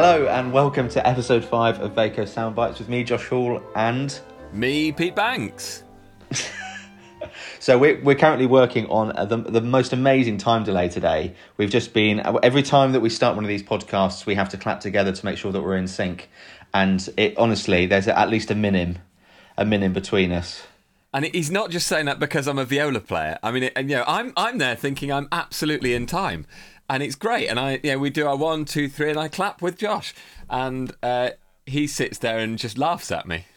Hello and welcome to episode five of Vaco Soundbites with me, Josh Hall, and Me, Pete Banks. so we're, we're currently working on uh, the, the most amazing time delay today. We've just been every time that we start one of these podcasts, we have to clap together to make sure that we're in sync, and it honestly, there's at least a minim, a minim between us. And he's not just saying that because I'm a viola player. I mean, it, and you know, I'm I'm there thinking I'm absolutely in time, and it's great. And I, yeah, we do our one, two, three, and I clap with Josh, and uh, he sits there and just laughs at me.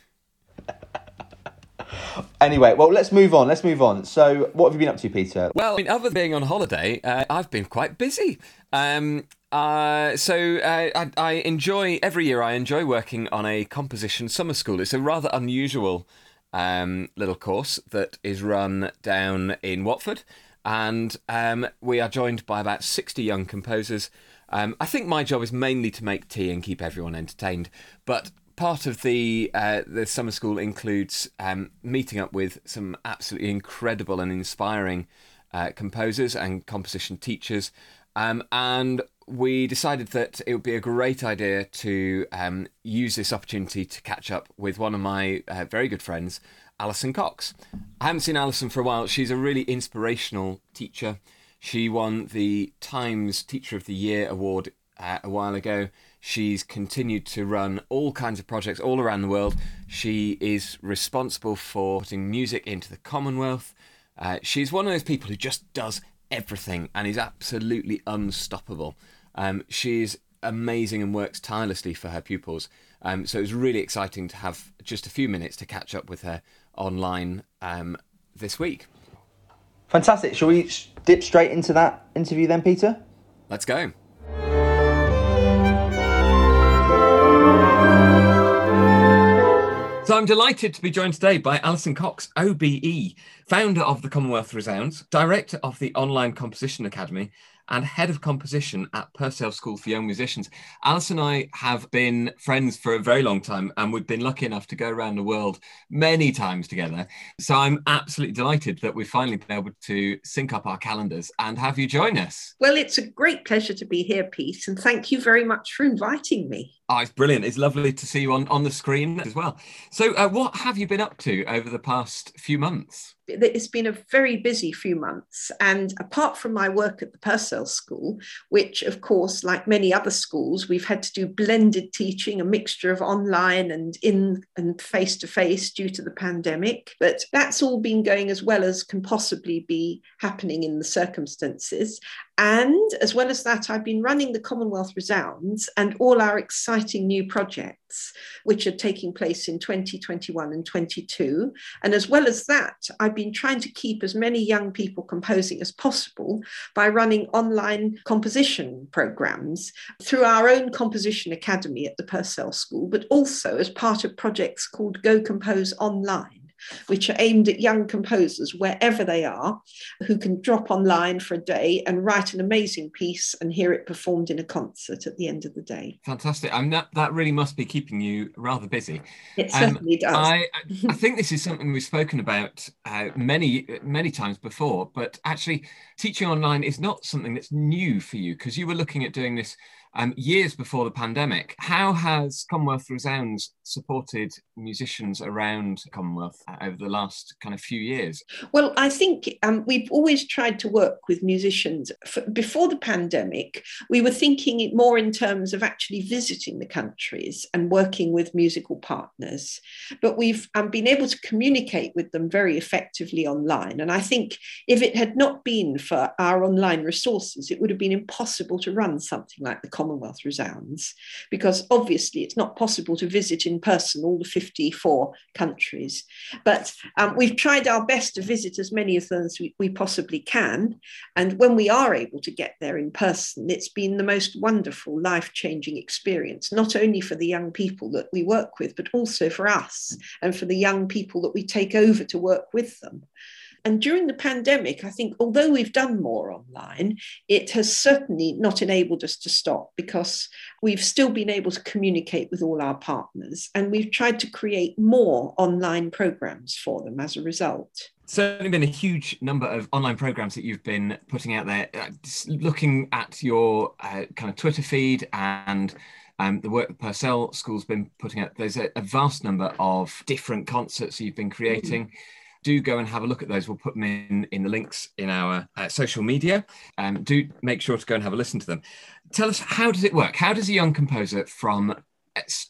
Anyway, well, let's move on. Let's move on. So, what have you been up to, Peter? Well, I mean, other than being on holiday, uh, I've been quite busy. Um, uh, so uh, I, I enjoy every year. I enjoy working on a composition summer school. It's a rather unusual um, little course that is run down in Watford, and um, we are joined by about sixty young composers. Um, I think my job is mainly to make tea and keep everyone entertained, but part of the uh, the summer school includes um, meeting up with some absolutely incredible and inspiring uh, composers and composition teachers, um, and we decided that it would be a great idea to um, use this opportunity to catch up with one of my uh, very good friends, Alison Cox. I haven't seen Alison for a while. She's a really inspirational teacher. She won the Times Teacher of the Year award uh, a while ago. She's continued to run all kinds of projects all around the world. She is responsible for putting music into the Commonwealth. Uh, she's one of those people who just does everything and is absolutely unstoppable. Um, she's amazing and works tirelessly for her pupils. Um, so it was really exciting to have just a few minutes to catch up with her online um, this week. Fantastic. Shall we dip straight into that interview then, Peter? Let's go. So I'm delighted to be joined today by Alison Cox, OBE, founder of the Commonwealth Resounds, director of the Online Composition Academy, and head of composition at Purcell School for Young Musicians. Alice and I have been friends for a very long time, and we've been lucky enough to go around the world many times together. So I'm absolutely delighted that we've finally been able to sync up our calendars and have you join us. Well, it's a great pleasure to be here, Pete, and thank you very much for inviting me. Oh, it's brilliant. It's lovely to see you on, on the screen as well. So, uh, what have you been up to over the past few months? It's been a very busy few months. And apart from my work at the Purcell School, which, of course, like many other schools, we've had to do blended teaching, a mixture of online and in and face to face due to the pandemic. But that's all been going as well as can possibly be happening in the circumstances. And as well as that, I've been running the Commonwealth Resounds and all our exciting new projects, which are taking place in 2021 and 22. And as well as that, I've been trying to keep as many young people composing as possible by running online composition programs through our own composition academy at the Purcell School, but also as part of projects called Go Compose Online which are aimed at young composers wherever they are, who can drop online for a day and write an amazing piece and hear it performed in a concert at the end of the day. Fantastic. I mean, that, that really must be keeping you rather busy. It um, certainly does. I, I think this is something we've spoken about uh, many, many times before, but actually, teaching online is not something that's new for you because you were looking at doing this um, years before the pandemic. How has Commonwealth Resounds supported musicians around Commonwealth uh, over the last kind of few years? Well, I think um, we've always tried to work with musicians. For, before the pandemic, we were thinking more in terms of actually visiting the countries and working with musical partners. But we've um, been able to communicate with them very effectively online. And I think if it had not been for our online resources, it would have been impossible to run something like the Commonwealth Resounds, because obviously it's not possible to visit in person all the 54 countries. But um, we've tried our best to visit as many of them as we, we possibly can. And when we are able to get there in person, it's been the most wonderful, life changing experience, not only for the young people that we work with, but also for us and for the young people that we take over to work with them. And during the pandemic, I think although we've done more online, it has certainly not enabled us to stop because we've still been able to communicate with all our partners and we've tried to create more online programs for them as a result certainly been a huge number of online programs that you've been putting out there. Uh, looking at your uh, kind of Twitter feed and um, the work that Purcell School's been putting out. There's a, a vast number of different concerts you've been creating. Mm-hmm do go and have a look at those. We'll put them in in the links in our uh, social media. Um, do make sure to go and have a listen to them. Tell us how does it work? How does a young composer from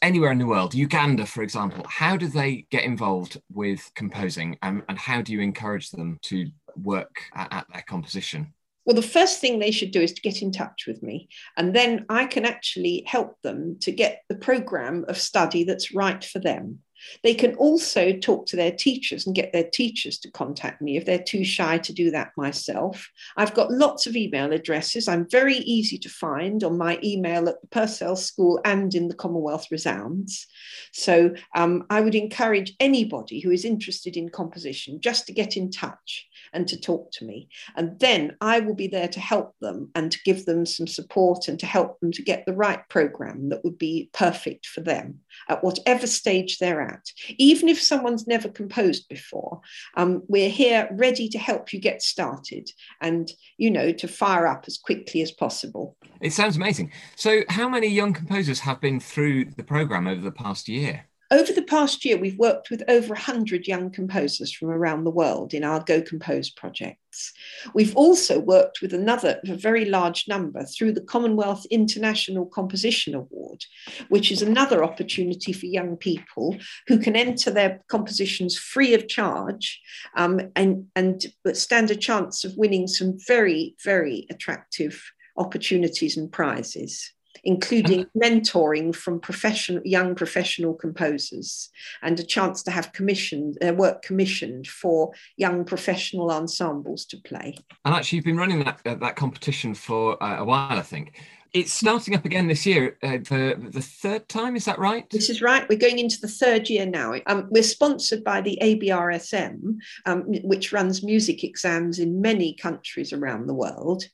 anywhere in the world, Uganda, for example, how do they get involved with composing um, and how do you encourage them to work at, at their composition? Well, the first thing they should do is to get in touch with me. And then I can actually help them to get the program of study that's right for them. They can also talk to their teachers and get their teachers to contact me if they're too shy to do that myself. I've got lots of email addresses. I'm very easy to find on my email at the Purcell School and in the Commonwealth Resounds. So um, I would encourage anybody who is interested in composition just to get in touch and to talk to me. And then I will be there to help them and to give them some support and to help them to get the right program that would be perfect for them at whatever stage they're at. Even if someone's never composed before, um, we're here ready to help you get started and, you know, to fire up as quickly as possible. It sounds amazing. So, how many young composers have been through the program over the past year? Over the past year, we've worked with over 100 young composers from around the world in our Go Compose projects. We've also worked with another, a very large number, through the Commonwealth International Composition Award, which is another opportunity for young people who can enter their compositions free of charge um, and, and stand a chance of winning some very, very attractive opportunities and prizes including mentoring from professional young professional composers and a chance to have commissioned uh, work commissioned for young professional ensembles to play. And actually, you've been running that uh, that competition for uh, a while, I think. It's starting up again this year uh, for the third time. Is that right? This is right. We're going into the third year now. Um, we're sponsored by the ABRSM, um, which runs music exams in many countries around the world.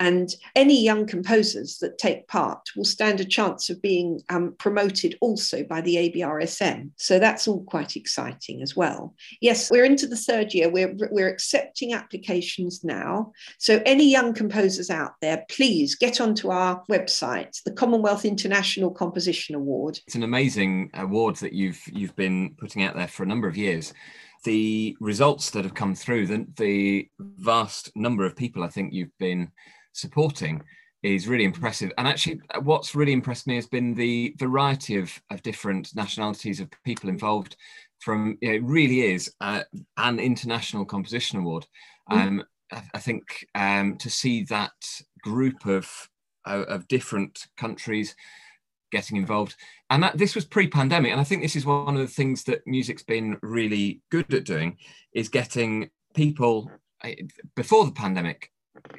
And any young composers that take part will stand a chance of being um, promoted also by the ABRSM. So that's all quite exciting as well. Yes, we're into the third year. We're, we're accepting applications now. So any young composers out there, please get onto our website, the Commonwealth International Composition Award. It's an amazing award that you've you've been putting out there for a number of years the results that have come through, the, the vast number of people I think you've been supporting is really impressive. And actually, what's really impressed me has been the variety of, of different nationalities of people involved. From you know, it really is uh, an international composition award. Mm. Um, I, I, think um, to see that group of uh, of different countries getting involved. And that this was pre-pandemic, and I think this is one of the things that music's been really good at doing is getting people eh, before the pandemic,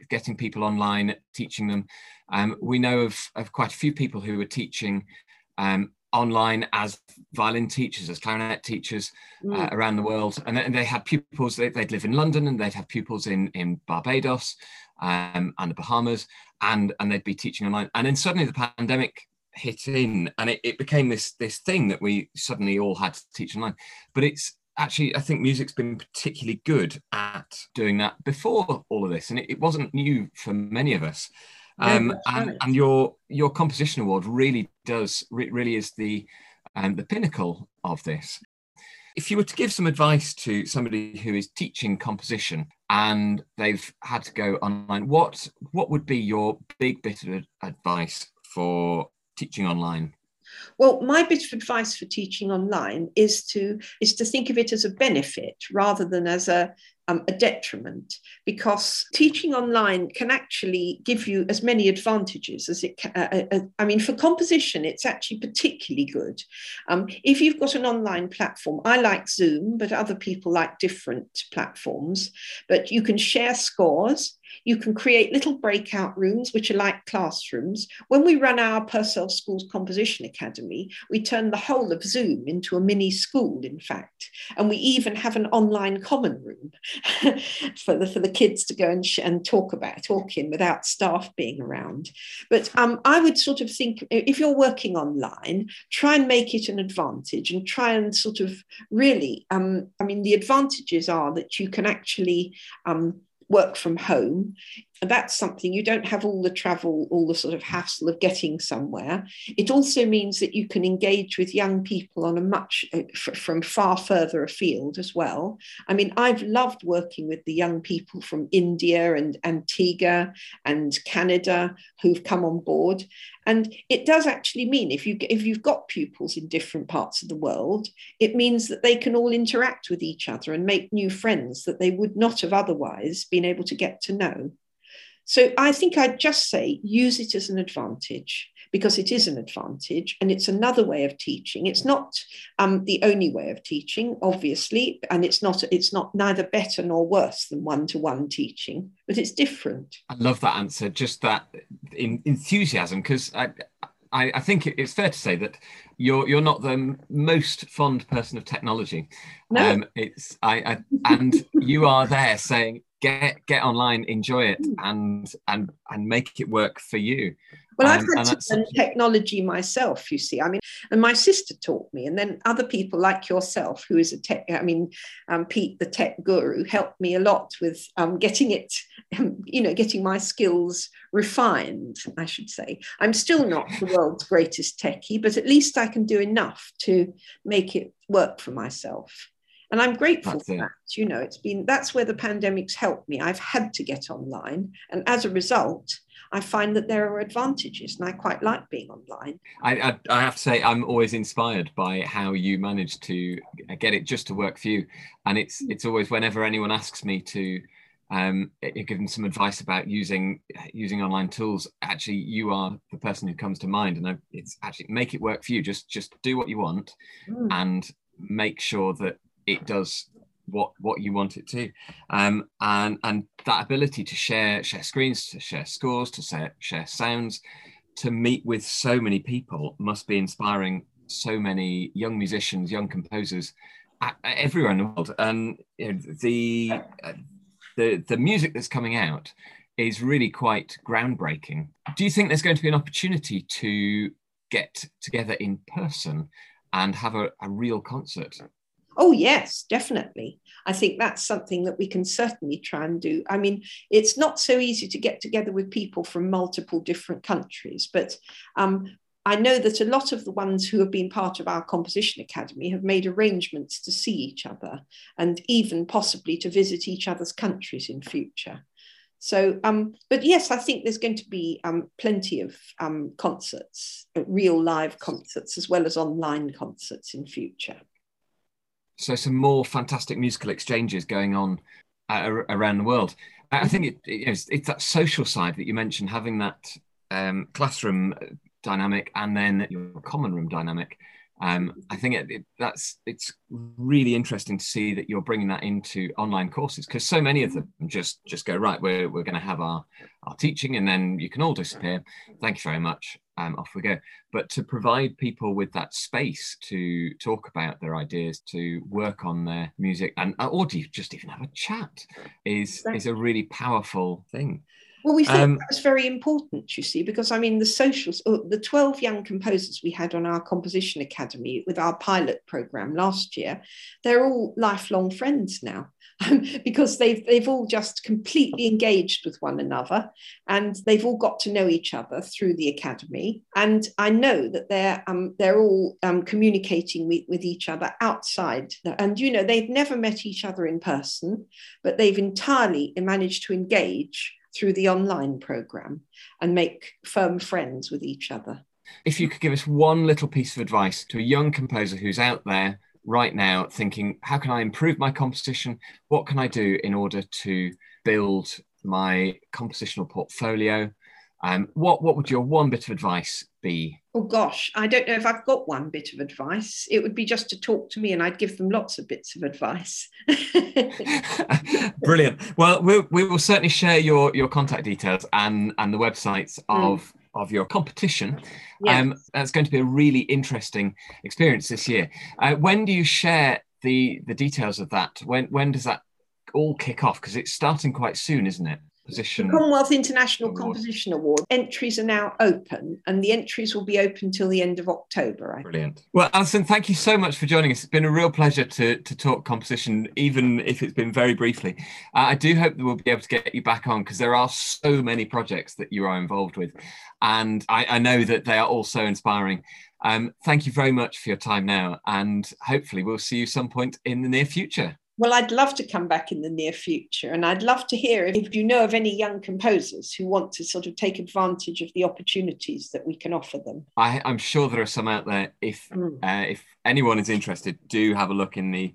getting people online, teaching them. Um, we know of, of quite a few people who were teaching um, online as violin teachers, as clarinet teachers uh, mm. around the world, and, and they had pupils. They, would live in London, and they'd have pupils in in Barbados um, and the Bahamas, and and they'd be teaching online. And then suddenly the pandemic hit in and it, it became this this thing that we suddenly all had to teach online. But it's actually i think music's been particularly good at doing that before all of this and it, it wasn't new for many of us. Um, and, and your your composition award really does really is the um, the pinnacle of this. If you were to give some advice to somebody who is teaching composition and they've had to go online what what would be your big bit of advice for teaching online? Well, my bit of advice for teaching online is to is to think of it as a benefit rather than as a um, a detriment because teaching online can actually give you as many advantages as it can. Uh, uh, uh, I mean, for composition, it's actually particularly good. Um, if you've got an online platform, I like Zoom, but other people like different platforms, but you can share scores you can create little breakout rooms, which are like classrooms. When we run our Purcell Schools Composition Academy, we turn the whole of Zoom into a mini school, in fact. And we even have an online common room for, the, for the kids to go and, sh- and talk about, talk in without staff being around. But um, I would sort of think if you're working online, try and make it an advantage and try and sort of really, um, I mean, the advantages are that you can actually um, work from home. That's something you don't have all the travel, all the sort of hassle of getting somewhere. It also means that you can engage with young people on a much uh, from far further afield as well. I mean, I've loved working with the young people from India and Antigua and Canada who've come on board. And it does actually mean if you if you've got pupils in different parts of the world, it means that they can all interact with each other and make new friends that they would not have otherwise been able to get to know. So I think I'd just say use it as an advantage because it is an advantage and it's another way of teaching. It's not um, the only way of teaching, obviously, and it's not it's not neither better nor worse than one-to-one teaching, but it's different. I love that answer. Just that in, enthusiasm, because I, I, I, think it's fair to say that you're you're not the most fond person of technology. No. Um, it's I, I and you are there saying get get online, enjoy it, hmm. and and and make it work for you. Well, I've had to learn technology myself, you see. I mean, and my sister taught me, and then other people like yourself, who is a tech, I mean, um, Pete, the tech guru, helped me a lot with um, getting it, um, you know, getting my skills refined, I should say. I'm still not the world's greatest techie, but at least I can do enough to make it work for myself. And I'm grateful for that. You know, it's been that's where the pandemic's helped me. I've had to get online. And as a result, I find that there are advantages and I quite like being online. I, I, I have to say, I'm always inspired by how you manage to get it just to work for you. And it's, it's always whenever anyone asks me to um, give them some advice about using using online tools. Actually, you are the person who comes to mind, and I, it's actually make it work for you. Just just do what you want, mm. and make sure that it does what what you want it to. Um, and and that ability to share share screens to share scores to share, share sounds to meet with so many people must be inspiring so many young musicians young composers everywhere in the world. And you know, the uh, the the music that's coming out is really quite groundbreaking. Do you think there's going to be an opportunity to get together in person and have a, a real concert Oh, yes, definitely. I think that's something that we can certainly try and do. I mean, it's not so easy to get together with people from multiple different countries, but um, I know that a lot of the ones who have been part of our Composition Academy have made arrangements to see each other and even possibly to visit each other's countries in future. So, um, but yes, I think there's going to be um, plenty of um, concerts, real live concerts, as well as online concerts in future. So some more fantastic musical exchanges going on uh, around the world. I think it, it's, it's, that social side that you mentioned, having that um, classroom dynamic and then your common room dynamic. Um, I think it, it, that's it's really interesting to see that you're bringing that into online courses because so many of them just just go right. We're we're going to have our our teaching and then you can all disappear. Thank you very much um, off we go. But to provide people with that space to talk about their ideas, to work on their music, and or to just even have a chat is is a really powerful thing. Well, we thought um, that was very important, you see, because I mean, the socials, uh, the 12 young composers we had on our Composition Academy with our pilot program last year, they're all lifelong friends now. Um, because they've they've all just completely engaged with one another and they've all got to know each other through the academy and I know that they're um, they're all um, communicating with, with each other outside and you know they've never met each other in person but they've entirely managed to engage through the online program and make firm friends with each other. If you could give us one little piece of advice to a young composer who's out there right now thinking, how can I improve my composition? What can I do in order to build my compositional portfolio? Um, what, what would your one bit of advice be? Oh gosh, I don't know if I've got one bit of advice. It would be just to talk to me and I'd give them lots of bits of advice. Brilliant. Well, we we will certainly share your, your contact details and, and the websites hmm. of, mm. of your competition. Um, that's going to be a really interesting experience this year. Uh, when do you share the, the details of that? When, when does that all kick off? Because it's starting quite soon, isn't it? Composition. Commonwealth International Award. Composition Award. Entries are now open, and the entries will be open till the end of October. Brilliant. Well, Alison, thank you so much for joining us. It's been a real pleasure to to talk composition, even if it's been very briefly. Uh, I do hope that we'll be able to get you back on because there are so many projects that you are involved with, and I, I know that they are all so inspiring. Um, thank you very much for your time now, and hopefully we'll see you some point in the near future. Well, I'd love to come back in the near future, and I'd love to hear if you know of any young composers who want to sort of take advantage of the opportunities that we can offer them. I, am sure there are some out there. If mm. uh, if anyone is interested, do have a look in the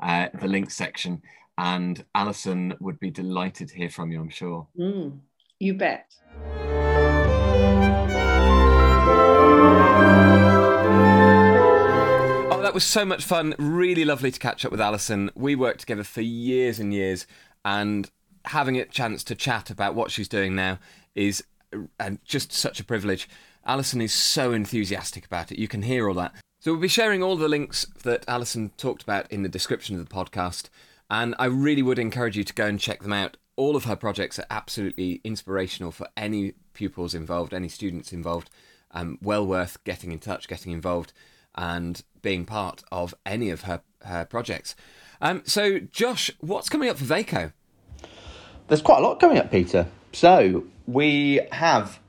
uh, the links section, and Alison would be delighted to hear from you. I'm sure. Mm, you bet. Was so much fun. Really lovely to catch up with Alison. We worked together for years and years, and having a chance to chat about what she's doing now is uh, just such a privilege. Alison is so enthusiastic about it. You can hear all that. So we'll be sharing all the links that Alison talked about in the description of the podcast, and I really would encourage you to go and check them out. All of her projects are absolutely inspirational for any pupils involved, any students involved. Um, well worth getting in touch, getting involved and being part of any of her, her projects. Um, so, Josh, what's coming up for VACO? There's quite a lot coming up, Peter. So, we have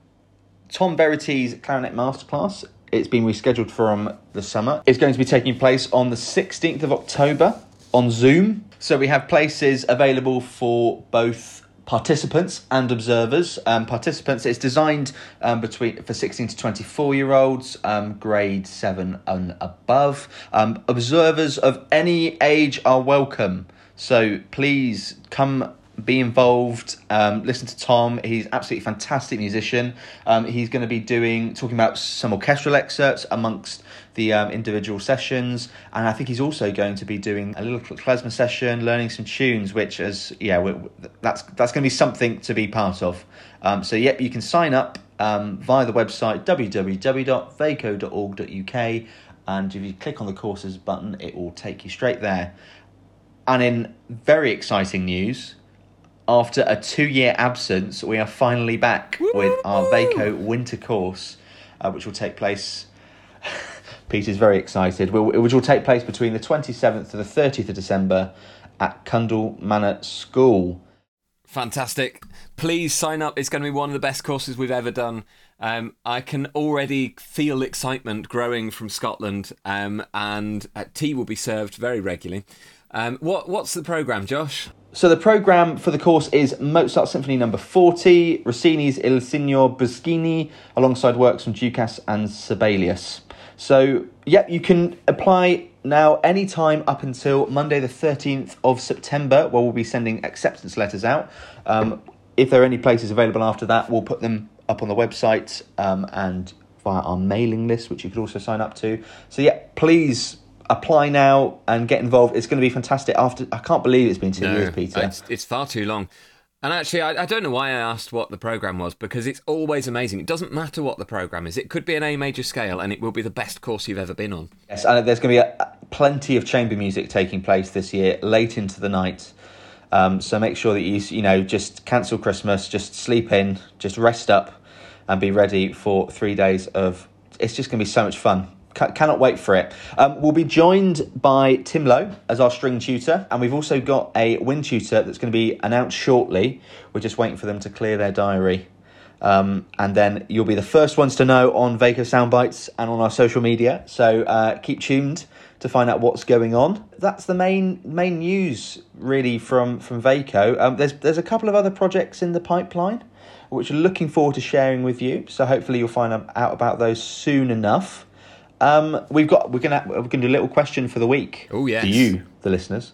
Tom Verity's Clarinet Masterclass. It's been rescheduled from the summer. It's going to be taking place on the 16th of October on Zoom. So, we have places available for both participants and observers. Um, participants, it's designed um, between for 16 to 24 year olds, um, grade 7 and above. Um, observers of any age are welcome. So please come be involved. Um, listen to Tom. He's absolutely fantastic musician. Um, he's going to be doing talking about some orchestral excerpts amongst the um, individual sessions, and I think he's also going to be doing a little klezmer session, learning some tunes. Which is yeah, that's that's going to be something to be part of. Um, so yep, you can sign up um, via the website www.vaco.org.uk, and if you click on the courses button, it will take you straight there. And in very exciting news, after a two year absence, we are finally back Woo-hoo! with our VACO winter course, uh, which will take place. Peter's very excited, which will take place between the 27th to the 30th of December at Cundall Manor School. Fantastic. Please sign up. It's going to be one of the best courses we've ever done. Um, I can already feel excitement growing from Scotland, um, and uh, tea will be served very regularly. Um, what, what's the programme, Josh? So the program for the course is Mozart Symphony Number no. 40, Rossini's Il Signor Bruschino, alongside works from Dukas and Sibelius. So, yep, you can apply now anytime up until Monday the 13th of September, where we'll be sending acceptance letters out. Um, if there are any places available after that, we'll put them up on the website um, and via our mailing list, which you could also sign up to. So, yeah, please apply now and get involved. It's going to be fantastic. After I can't believe it's been two no, years, Peter. It's, it's, far too long. And actually, I, I, don't know why I asked what the program was because it's always amazing. It doesn't matter what the program is. It could be an A major scale, and it will be the best course you've ever been on. Yes, and there's going to be a, plenty of chamber music taking place this year, late into the night. Um, so make sure that you you know just cancel Christmas, just sleep in, just rest up, and be ready for three days of. It's just going to be so much fun cannot wait for it. Um, we'll be joined by Tim Lowe as our string tutor, and we've also got a wind tutor that's going to be announced shortly. We're just waiting for them to clear their diary. Um, and then you'll be the first ones to know on VACO Soundbites and on our social media. So uh, keep tuned to find out what's going on. That's the main main news really from from VACO. Um, there's there's a couple of other projects in the pipeline which we're looking forward to sharing with you. So hopefully you'll find out about those soon enough. Um, we've got we're gonna we're gonna do a little question for the week. Oh yes, for you, the listeners.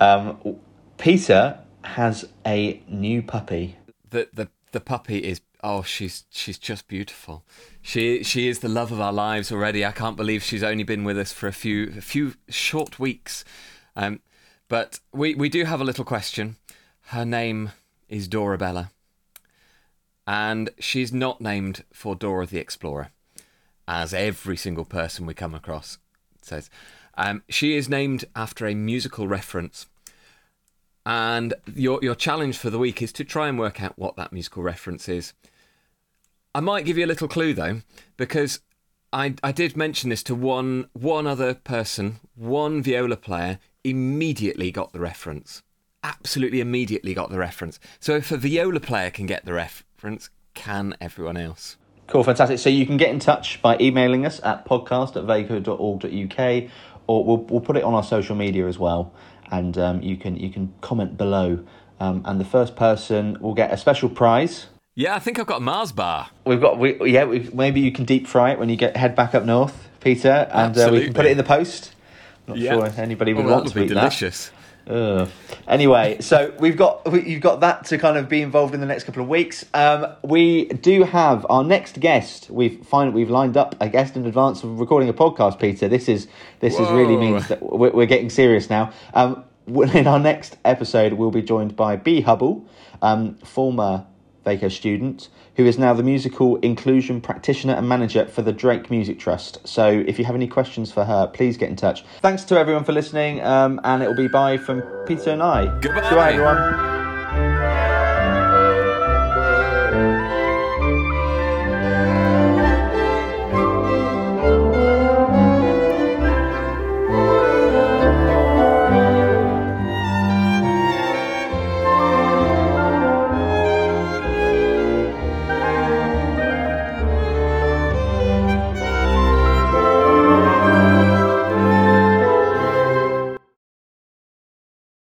Um, Peter has a new puppy. The the the puppy is oh she's she's just beautiful. She she is the love of our lives already. I can't believe she's only been with us for a few a few short weeks. Um, but we we do have a little question. Her name is Dorabella, and she's not named for Dora the Explorer as every single person we come across says. Um, she is named after a musical reference. and your your challenge for the week is to try and work out what that musical reference is. I might give you a little clue though, because I I did mention this to one one other person, one viola player immediately got the reference. Absolutely immediately got the reference. So if a viola player can get the reference, can everyone else? Cool, fantastic. So you can get in touch by emailing us at podcast at vaco.org.uk or we'll, we'll put it on our social media as well. And um, you can you can comment below. Um, and the first person will get a special prize. Yeah, I think I've got a Mars bar. We've got we yeah. Maybe you can deep fry it when you get head back up north, Peter, and uh, we can put it in the post. Not Yeah. sure anybody would Oh, want that to would eat be that. Ugh. Anyway, so we've got we- you've got that to kind of be involved in the next couple of weeks. Um, we do have our next guest. We've find we've lined up a guest in advance of recording a podcast. Peter, this is this is really Whoa. means that we're, we're getting serious now. Um, in our next episode, we'll be joined by B Hubble, um, former Vaco student, who is now the musical inclusion practitioner and manager for the Drake Music Trust. So if you have any questions for her, please get in touch. Thanks to everyone for listening, um, and it will be bye from Peter and I. Goodbye. Goodbye, everyone.